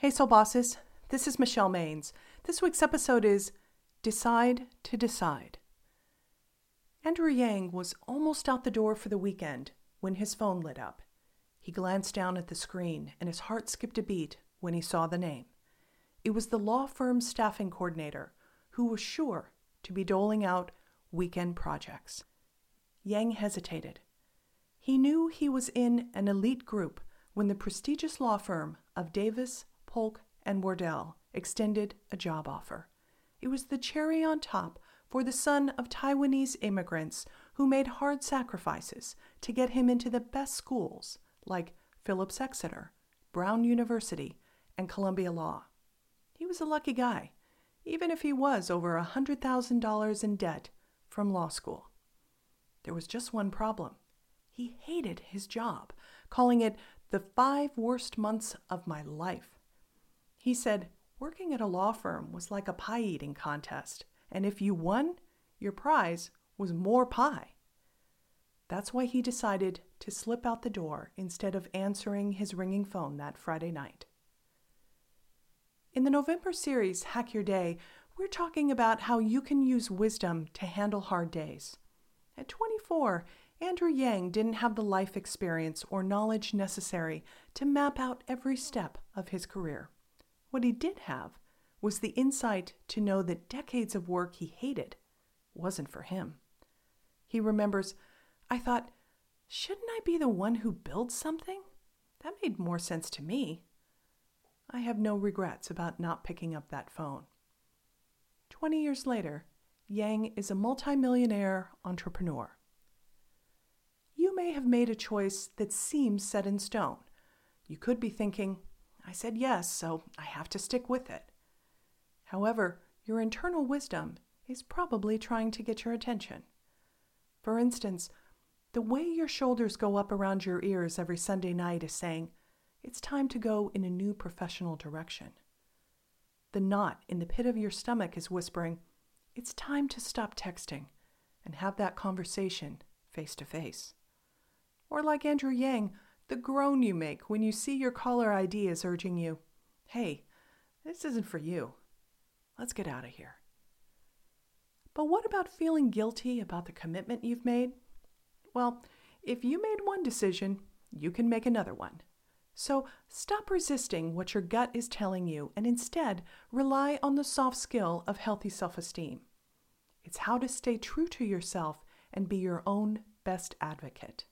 Hey, Soul Bosses. This is Michelle Maines. This week's episode is Decide to Decide. Andrew Yang was almost out the door for the weekend when his phone lit up. He glanced down at the screen and his heart skipped a beat when he saw the name. It was the law firm's staffing coordinator who was sure to be doling out weekend projects. Yang hesitated. He knew he was in an elite group when the prestigious law firm of Davis, Polk, and Wardwell extended a job offer. It was the cherry on top for the son of Taiwanese immigrants who made hard sacrifices to get him into the best schools like Phillips Exeter, Brown University, and Columbia Law. He was a lucky guy, even if he was over a $100,000 in debt from law school. There was just one problem. He hated his job, calling it the five worst months of my life. He said working at a law firm was like a pie eating contest, and if you won, your prize was more pie. That's why he decided to slip out the door instead of answering his ringing phone that Friday night. In the November series, Hack Your Day, we're talking about how you can use wisdom to handle hard days. At 24, Andrew Yang didn't have the life experience or knowledge necessary to map out every step of his career. What he did have was the insight to know that decades of work he hated wasn't for him. He remembers, I thought, shouldn't I be the one who builds something? That made more sense to me. I have no regrets about not picking up that phone. Twenty years later, Yang is a multimillionaire entrepreneur. You may have made a choice that seems set in stone. You could be thinking, I said yes, so I have to stick with it. However, your internal wisdom is probably trying to get your attention. For instance, the way your shoulders go up around your ears every Sunday night is saying, it's time to go in a new professional direction. The knot in the pit of your stomach is whispering, it's time to stop texting and have that conversation face to face. Or like Andrew Yang, the groan you make when you see your caller ID is urging you, hey, this isn't for you. Let's get out of here. But what about feeling guilty about the commitment you've made? Well, if you made one decision, you can make another one. So stop resisting what your gut is telling you and instead rely on the soft skill of healthy self esteem. It's how to stay true to yourself and be your own best advocate.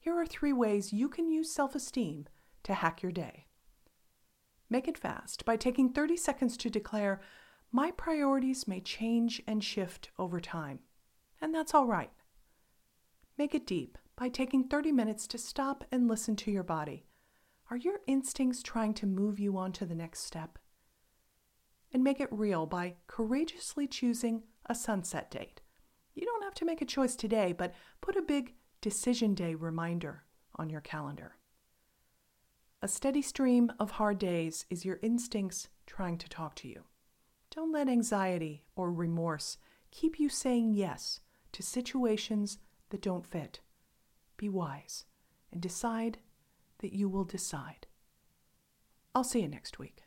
Here are three ways you can use self esteem to hack your day. Make it fast by taking 30 seconds to declare, My priorities may change and shift over time, and that's all right. Make it deep by taking 30 minutes to stop and listen to your body. Are your instincts trying to move you on to the next step? And make it real by courageously choosing a sunset date. You don't have to make a choice today, but put a big Decision Day reminder on your calendar. A steady stream of hard days is your instincts trying to talk to you. Don't let anxiety or remorse keep you saying yes to situations that don't fit. Be wise and decide that you will decide. I'll see you next week.